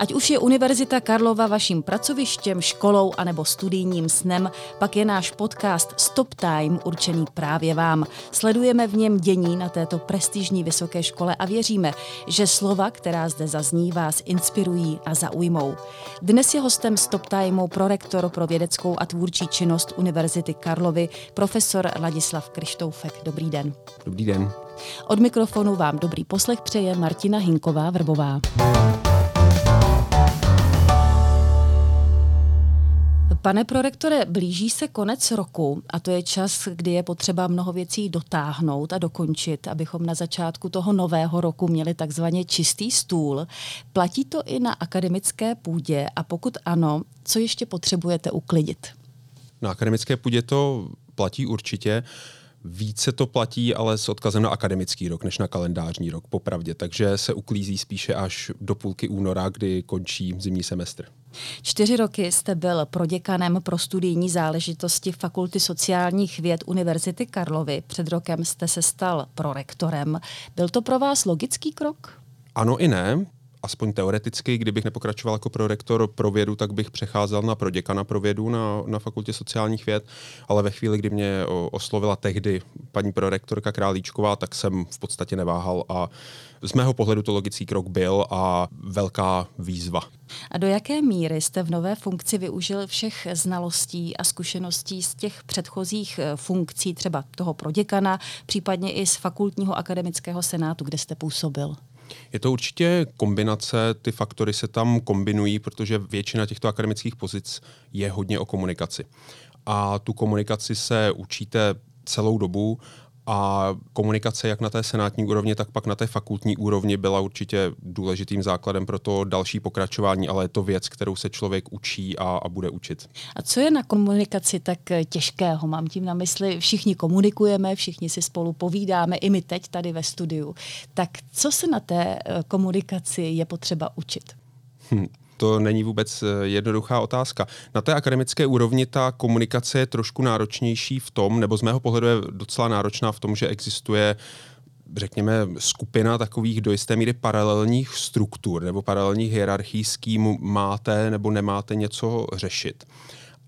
Ať už je Univerzita Karlova vaším pracovištěm, školou anebo studijním snem, pak je náš podcast Stop Time určený právě vám. Sledujeme v něm dění na této prestižní vysoké škole a věříme, že slova, která zde zazní, vás inspirují a zaujmou. Dnes je hostem Stop Timeu prorektor pro vědeckou a tvůrčí činnost Univerzity Karlovy, profesor Ladislav Krištoufek. Dobrý den. Dobrý den. Od mikrofonu vám dobrý poslech přeje Martina Hinková-Vrbová. Pane prorektore, blíží se konec roku a to je čas, kdy je potřeba mnoho věcí dotáhnout a dokončit, abychom na začátku toho nového roku měli takzvaně čistý stůl. Platí to i na akademické půdě a pokud ano, co ještě potřebujete uklidit? Na akademické půdě to platí určitě. Více to platí ale s odkazem na akademický rok, než na kalendářní rok, popravdě. Takže se uklízí spíše až do půlky února, kdy končí zimní semestr. Čtyři roky jste byl proděkanem pro studijní záležitosti Fakulty sociálních věd Univerzity Karlovy. Před rokem jste se stal prorektorem. Byl to pro vás logický krok? Ano i ne aspoň teoreticky, kdybych nepokračoval jako prorektor pro vědu, tak bych přecházel na proděkana pro vědu na, na fakultě sociálních věd, ale ve chvíli, kdy mě oslovila tehdy paní prorektorka Králíčková, tak jsem v podstatě neváhal a z mého pohledu to logický krok byl a velká výzva. A do jaké míry jste v nové funkci využil všech znalostí a zkušeností z těch předchozích eh, funkcí, třeba toho proděkana, případně i z fakultního akademického senátu, kde jste působil? Je to určitě kombinace, ty faktory se tam kombinují, protože většina těchto akademických pozic je hodně o komunikaci. A tu komunikaci se učíte celou dobu a komunikace jak na té senátní úrovni, tak pak na té fakultní úrovni byla určitě důležitým základem pro to další pokračování, ale je to věc, kterou se člověk učí a, a bude učit. A co je na komunikaci tak těžkého? Mám tím na mysli, všichni komunikujeme, všichni si spolu povídáme, i my teď tady ve studiu. Tak co se na té eh, komunikaci je potřeba učit? Hm to není vůbec eh, jednoduchá otázka. Na té akademické úrovni ta komunikace je trošku náročnější v tom, nebo z mého pohledu je docela náročná v tom, že existuje řekněme, skupina takových do jisté míry paralelních struktur nebo paralelních hierarchií, s kým máte nebo nemáte něco řešit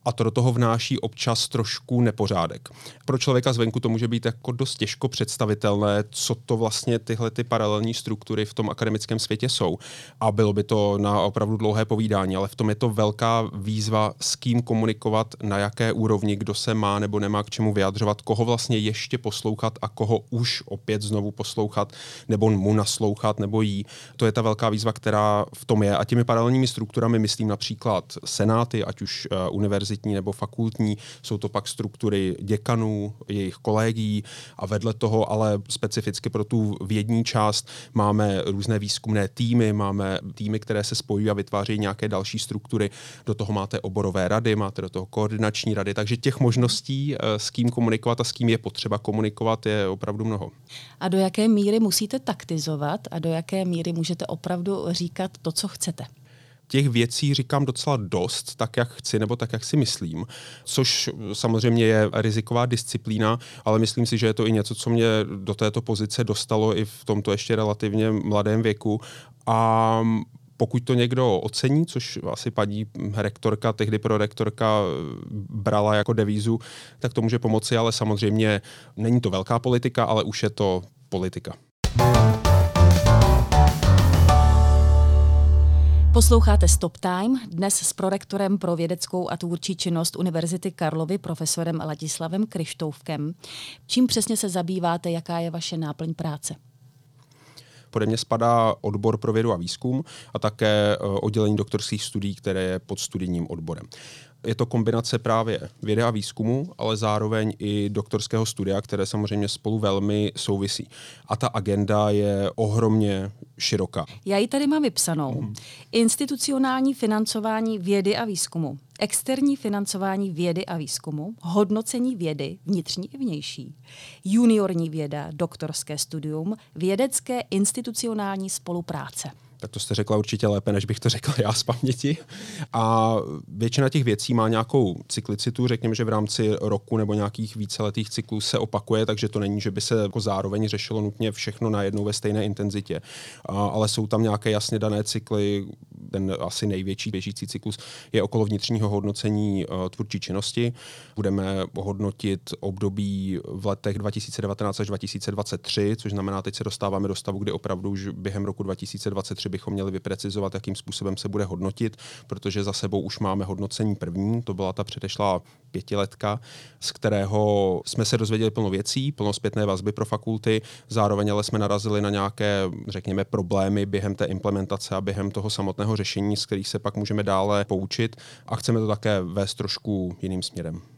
a to do toho vnáší občas trošku nepořádek. Pro člověka zvenku to může být jako dost těžko představitelné, co to vlastně tyhle ty paralelní struktury v tom akademickém světě jsou. A bylo by to na opravdu dlouhé povídání, ale v tom je to velká výzva, s kým komunikovat, na jaké úrovni, kdo se má nebo nemá k čemu vyjadřovat, koho vlastně ještě poslouchat a koho už opět znovu poslouchat, nebo mu naslouchat, nebo jí. To je ta velká výzva, která v tom je. A těmi paralelními strukturami myslím například senáty, ať už uh, univerzity, univerzitní nebo fakultní, jsou to pak struktury děkanů, jejich kolegí a vedle toho ale specificky pro tu vědní část máme různé výzkumné týmy, máme týmy, které se spojují a vytvářejí nějaké další struktury. Do toho máte oborové rady, máte do toho koordinační rady, takže těch možností, eh, s kým komunikovat a s kým je potřeba komunikovat, je opravdu mnoho. A do jaké míry musíte taktizovat a do jaké míry můžete opravdu říkat to, co chcete? Těch věcí říkám docela dost, tak jak chci nebo tak jak si myslím, což samozřejmě je riziková disciplína, ale myslím si, že je to i něco, co mě do této pozice dostalo i v tomto ještě relativně mladém věku. A pokud to někdo ocení, což asi paní rektorka, tehdy pro rektorka brala jako devízu, tak to může pomoci, ale samozřejmě není to velká politika, ale už je to politika. Posloucháte Stop Time, dnes s prorektorem pro vědeckou a tvůrčí činnost Univerzity Karlovy, profesorem Ladislavem Krištoufkem. Čím přesně se zabýváte, jaká je vaše náplň práce? Pode mě spadá odbor pro vědu a výzkum a také eh, oddělení doktorských studií, které je pod studijním odborem je to kombinace právě vědy a výzkumu, ale zároveň i doktorského studia, které samozřejmě spolu velmi souvisí. A ta agenda je ohromně široká. Já ji tady mám vypsanou. Hmm. Institucionální financování vědy a výzkumu, externí financování vědy a výzkumu, hodnocení vědy, vnitřní i vnější, juniorní věda, doktorské studium, vědecké institucionální spolupráce. Tak to jste řekla určitě lépe, než bych to řekl já z paměti. A většina těch věcí má nějakou cyklicitu, řekněme, že v rámci roku nebo nějakých víceletých cyklů se opakuje, takže to není, že by se jako zároveň řešilo nutně všechno najednou ve stejné intenzitě. A, ale jsou tam nějaké jasně dané cykly, ten asi největší běžící cyklus je okolo vnitřního hodnocení uh, tvůrčí činnosti. Budeme hodnotit období v letech 2019 až 2023, což znamená, teď se dostáváme do stavu, kdy opravdu už během roku 2023 bychom měli vyprecizovat, jakým způsobem se bude hodnotit, protože za sebou už máme hodnocení první, to byla ta předešlá pětiletka, z kterého jsme se dozvěděli plno věcí, plno zpětné vazby pro fakulty, zároveň ale jsme narazili na nějaké, řekněme, problémy během té implementace a během toho samotného řešení, z kterých se pak můžeme dále poučit a chceme to také vést trošku jiným směrem.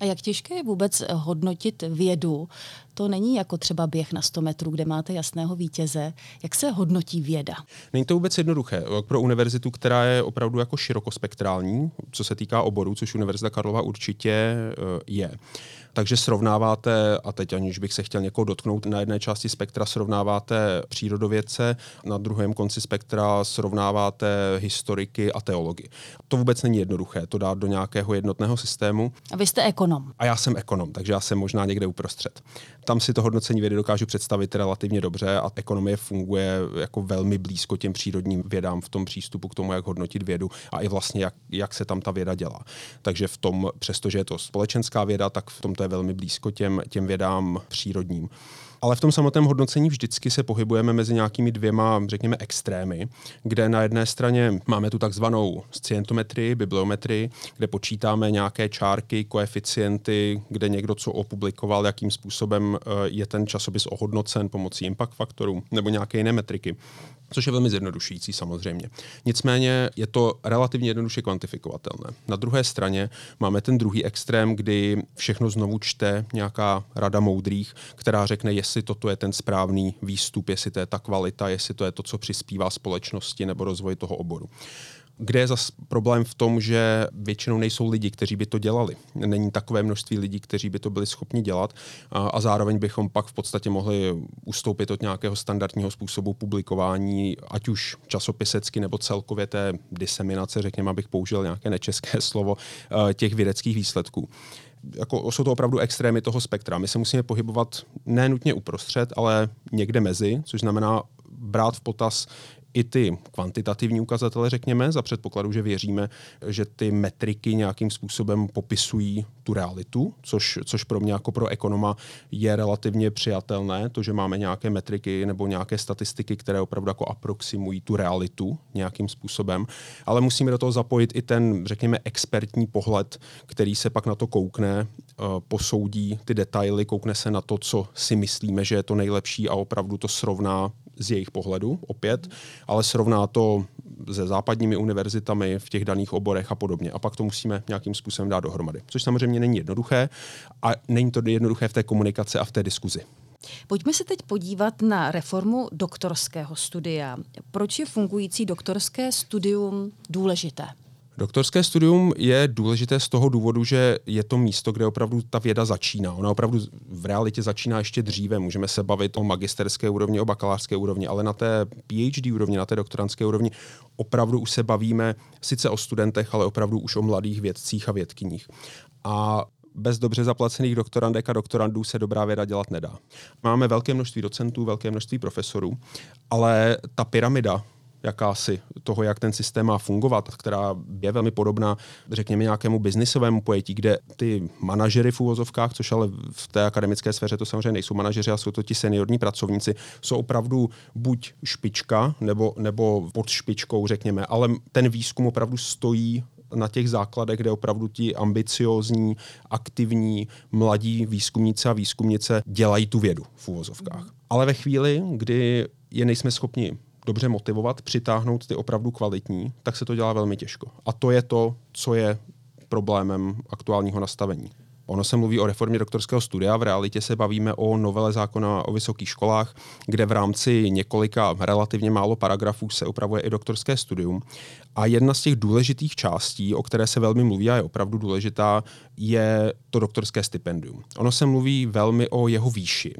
A jak těžké je vůbec hodnotit vědu? To není jako třeba běh na 100 metrů, kde máte jasného vítěze. Jak se hodnotí věda? Není to vůbec jednoduché. Pro univerzitu, která je opravdu jako širokospektrální, co se týká oboru, což Univerzita Karlova určitě eh, je takže srovnáváte, a teď aniž bych se chtěl někoho dotknout, na jedné části spektra srovnáváte přírodovědce, na druhém konci spektra srovnáváte historiky a teology. To vůbec není jednoduché, to dát do nějakého jednotného systému. A vy jste ekonom. A já jsem ekonom, takže já jsem možná někde uprostřed. Tam si to hodnocení vědy dokážu představit relativně dobře a ekonomie funguje jako velmi blízko těm přírodním vědám v tom přístupu k tomu, jak hodnotit vědu a i vlastně, jak, jak se tam ta věda dělá. Takže v tom, přestože je to společenská věda, tak v tom to je velmi blízko těm, těm vědám přírodním. Ale v tom samotném hodnocení vždycky se pohybujeme mezi nějakými dvěma, řekněme, extrémy, kde na jedné straně máme tu takzvanou scientometrii, bibliometrii, kde počítáme nějaké čárky, koeficienty, kde někdo co opublikoval, jakým způsobem eh, je ten časopis ohodnocen pomocí impact faktorů nebo nějaké jiné metriky což je velmi zjednodušující samozřejmě. Nicméně je to relativně jednoduše kvantifikovatelné. Na druhé straně máme ten druhý extrém, kdy všechno znovu čte nějaká rada moudrých, která řekne, jestli toto je ten správný výstup, jestli to je ta kvalita, jestli to je to, co přispívá společnosti nebo rozvoji toho oboru. Kde je zase problém v tom, že většinou nejsou lidi, kteří by to dělali. Není takové množství lidí, kteří by to byli schopni dělat a, a zároveň bychom pak v podstatě mohli ustoupit od nějakého standardního způsobu publikování, ať už časopisecky nebo celkově té diseminace, řekněme, abych použil nějaké nečeské slovo, těch vědeckých výsledků jako jsou to opravdu extrémy toho spektra. My se musíme pohybovat ne nutně uprostřed, ale někde mezi, což znamená brát v potaz i ty kvantitativní ukazatele, řekněme, za předpokladu, že věříme, že ty metriky nějakým způsobem popisují tu realitu, což, což pro mě jako pro ekonoma je relativně přijatelné, to, že máme nějaké metriky nebo nějaké statistiky, které opravdu jako aproximují tu realitu nějakým způsobem, ale musíme do toho zapojit i ten, řekněme, expertní pohled, který se pak na to koukne, eh, posoudí ty detaily, koukne se na to, co si myslíme, že je to nejlepší a opravdu to srovná z jejich pohledu opět, ale srovná to se západními univerzitami v těch daných oborech a podobně. A pak to musíme nějakým způsobem dát dohromady. Což samozřejmě není jednoduché a není to jednoduché v té komunikaci a v té diskuzi. Pojďme se teď podívat na reformu doktorského studia. Proč je fungující doktorské studium důležité? Doktorské studium je důležité z toho důvodu, že je to místo, kde opravdu ta věda začíná. Ona opravdu v realitě začíná ještě dříve. Můžeme se bavit o magisterské úrovni, o bakalářské úrovni, ale na té PhD úrovni, na té doktorantské úrovni opravdu už se bavíme sice o studentech, ale opravdu už o mladých vědcích a vědkyních. A bez dobře zaplacených doktorandek a doktorandů se dobrá věda dělat nedá. Máme velké množství docentů, velké množství profesorů, ale ta pyramida jakási toho, jak ten systém má fungovat, která je velmi podobná, řekněme, nějakému biznisovému pojetí, kde ty manažery v úvozovkách, což ale v té akademické sféře to samozřejmě nejsou manažeři, a jsou to ti seniorní pracovníci, jsou opravdu buď špička nebo, nebo pod špičkou, řekněme, ale ten výzkum opravdu stojí na těch základech, kde opravdu ti ambiciozní, aktivní, mladí výzkumníci a výzkumnice dělají tu vědu v úvozovkách. Ale ve chvíli, kdy je nejsme schopni dobře motivovat, přitáhnout ty opravdu kvalitní, tak se to dělá velmi těžko. A to je to, co je problémem aktuálního nastavení. Ono se mluví o reformě doktorského studia, v realitě se bavíme o novele zákona o vysokých školách, kde v rámci několika relativně málo paragrafů se upravuje i doktorské studium. A jedna z těch důležitých částí, o které se velmi mluví a je opravdu důležitá, je to doktorské stipendium. Ono se mluví velmi o jeho výši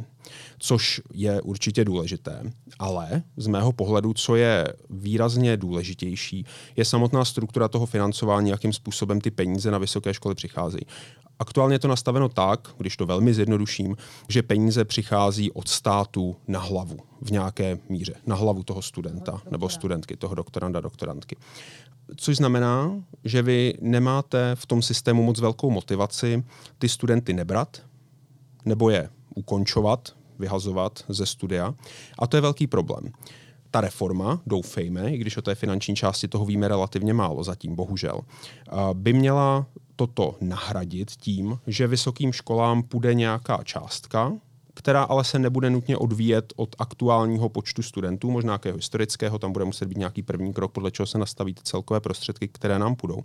což je určitě důležité. Ale z mého pohledu, co je výrazně důležitější, je samotná struktura toho financování, jakým způsobem ty peníze na vysoké školy přicházejí. Aktuálně je to nastaveno tak, když to velmi zjednoduším, že peníze přichází od státu na hlavu v nějaké míře, na hlavu toho studenta nebo studentky, toho doktoranda, doktorantky. Což znamená, že vy nemáte v tom systému moc velkou motivaci ty studenty nebrat nebo je ukončovat, vyhazovat ze studia. A to je velký problém. Ta reforma, doufejme, i když o té finanční části toho víme relativně málo zatím, bohužel, by měla toto nahradit tím, že vysokým školám půjde nějaká částka, která ale se nebude nutně odvíjet od aktuálního počtu studentů, možná nějakého historického, tam bude muset být nějaký první krok, podle čeho se nastaví ty celkové prostředky, které nám půjdou.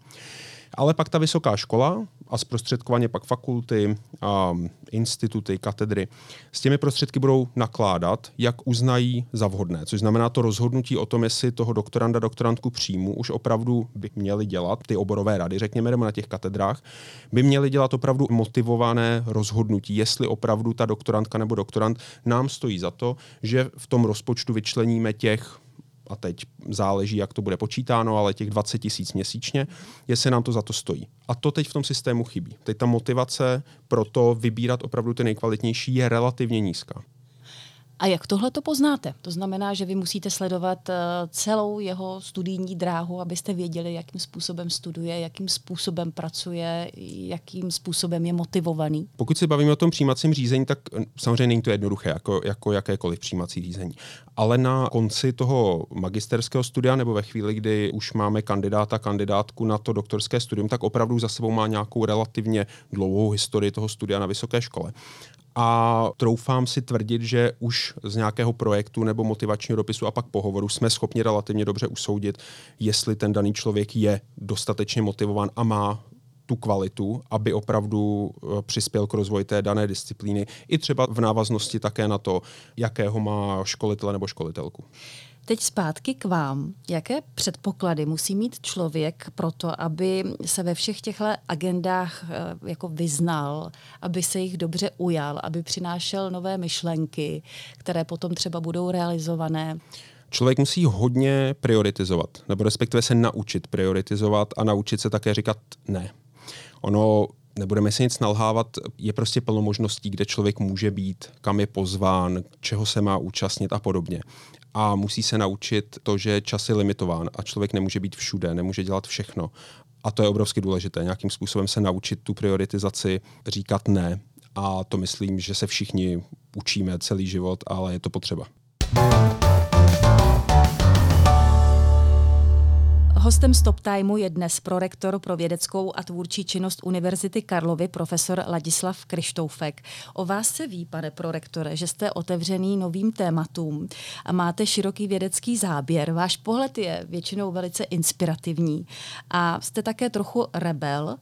Ale pak ta vysoká škola a zprostředkovaně pak fakulty, a instituty, katedry s těmi prostředky budou nakládat, jak uznají za vhodné. Což znamená to rozhodnutí o tom, jestli toho doktoranda, doktorantku příjmu už opravdu by měli dělat ty oborové rady, řekněme, na těch katedrách, by měli dělat opravdu motivované rozhodnutí, jestli opravdu ta doktorantka nebo doktorant nám stojí za to, že v tom rozpočtu vyčleníme těch a teď záleží, jak to bude počítáno, ale těch 20 tisíc měsíčně, jestli nám to za to stojí. A to teď v tom systému chybí. Teď ta motivace pro to vybírat opravdu ty nejkvalitnější je relativně nízká. A jak tohle to poznáte? To znamená, že vy musíte sledovat eh, celou jeho studijní dráhu, abyste věděli, jakým způsobem studuje, jakým způsobem pracuje, jakým způsobem je motivovaný. Pokud se bavíme o tom přijímacím řízení, tak eh, samozřejmě není to jednoduché, jako, jako jakékoliv přijímací řízení. Ale na konci toho magisterského studia nebo ve chvíli, kdy už máme kandidáta, kandidátku na to doktorské studium, tak opravdu za sebou má nějakou relativně dlouhou historii toho studia na vysoké škole a troufám si tvrdit, že už z nějakého projektu nebo motivačního dopisu a pak pohovoru jsme schopni relativně dobře usoudit, jestli ten daný člověk je dostatečně motivovan a má tu kvalitu, aby opravdu eh, přispěl k rozvoji té dané disciplíny, i třeba v návaznosti také na to, jakého má školitele nebo školitelku. Teď zpátky k vám. Jaké předpoklady musí mít člověk pro to, aby se ve všech těchto agendách eh, jako vyznal, aby se jich dobře ujal, aby přinášel nové myšlenky, které potom třeba budou realizované? Člověk musí hodně prioritizovat, nebo respektive se naučit prioritizovat a naučit se také říkat ne. Ono nebudeme si nic nalhávat, je prostě plno možností, kde člověk může být, kam je pozván, čeho se má účastnit a podobně a musí se naučit to, že čas je limitován a člověk nemůže být všude, nemůže dělat všechno. A to je obrovsky důležité, nějakým způsobem se naučit tu prioritizaci říkat ne. A to myslím, že se všichni učíme celý život, ale je to potřeba. Hostem Stop Timeu je dnes prorektor pro vědeckou a tvůrčí činnost Univerzity Karlovy profesor Ladislav Krištoufek. O vás se ví, pane prorektore, že jste otevřený novým tématům a máte široký vědecký záběr. Váš pohled je většinou velice inspirativní a jste také trochu rebel.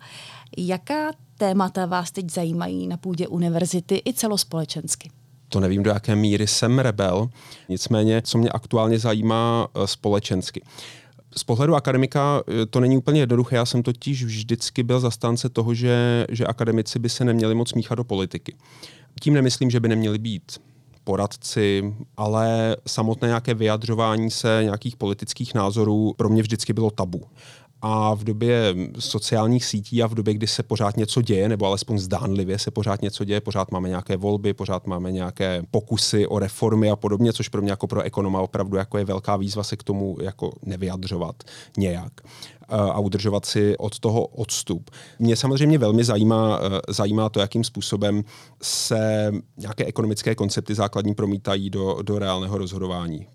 Jaká témata vás teď zajímají na půdě univerzity i celospolečensky? to nevím, do jaké míry jsem rebel, nicméně, co mě aktuálně zajímá eh, společensky z pohledu akademika eh, to není úplně jednoduché. Já jsem totiž vždycky byl zastánce toho, že, že akademici by se neměli moc míchat do politiky. Tím nemyslím, že by neměli být poradci, ale samotné nějaké vyjadřování se nějakých politických názorů pro mě vždycky bylo tabu a v době sociálních sítí a v době, kdy se pořád něco děje, nebo alespoň zdánlivě se pořád něco děje, pořád máme nějaké volby, pořád máme nějaké pokusy o reformy a podobně, což pro mě jako pro ekonoma opravdu jako je velká výzva se k tomu jako nevyjadřovat nějak a udržovat si od toho odstup. Mě samozřejmě velmi zajímá, e, zajímá to, jakým způsobem se nějaké ekonomické koncepty základní promítají do, do reálného rozhodování.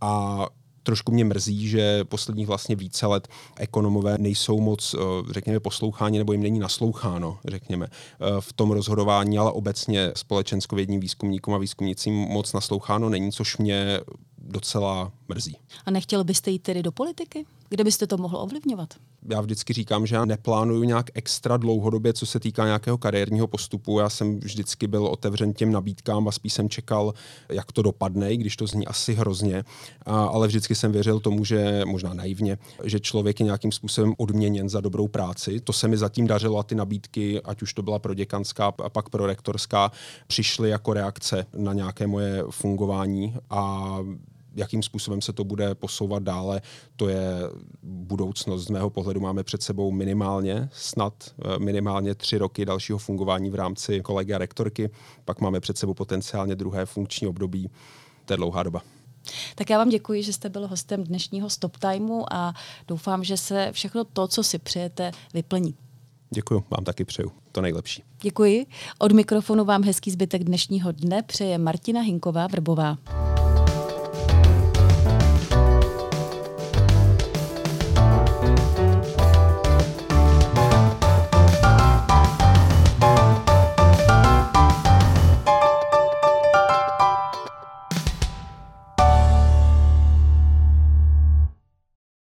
A trošku mě mrzí, že posledních vlastně více let ekonomové nejsou moc, eh, řekněme, posloucháni nebo jim není nasloucháno, řekněme, eh, v tom rozhodování, ale obecně společenskovědním výzkumníkům a výzkumnicím moc nasloucháno není, což mě docela mrzí. A nechtěl byste jít tedy do politiky? Kde byste to mohl ovlivňovat? Já vždycky říkám, že já neplánuju nějak extra dlouhodobě, co se týká nějakého kariérního postupu. Já jsem vždycky byl otevřen těm nabídkám a spíš jsem čekal, jak to dopadne, když to zní asi hrozně. A, ale vždycky jsem věřil tomu, že možná naivně, že člověk je nějakým způsobem odměněn za dobrou práci. To se mi zatím dařilo a ty nabídky, ať už to byla pro děkanská a pak pro rektorská, přišly jako reakce na nějaké moje fungování a jakým způsobem se to bude posouvat dále, to je budoucnost. Z mého pohledu máme před sebou minimálně, snad eh, minimálně tři roky dalšího fungování v rámci kolegy a rektorky, pak máme před sebou potenciálně druhé funkční období. To je dlouhá doba. Tak já vám děkuji, že jste byl hostem dnešního Stop Timeu a doufám, že se všechno to, co si přejete, vyplní. Děkuji, vám taky přeju. To nejlepší. Děkuji. Od mikrofonu vám hezký zbytek dnešního dne přeje Martina Hinková Vrbová.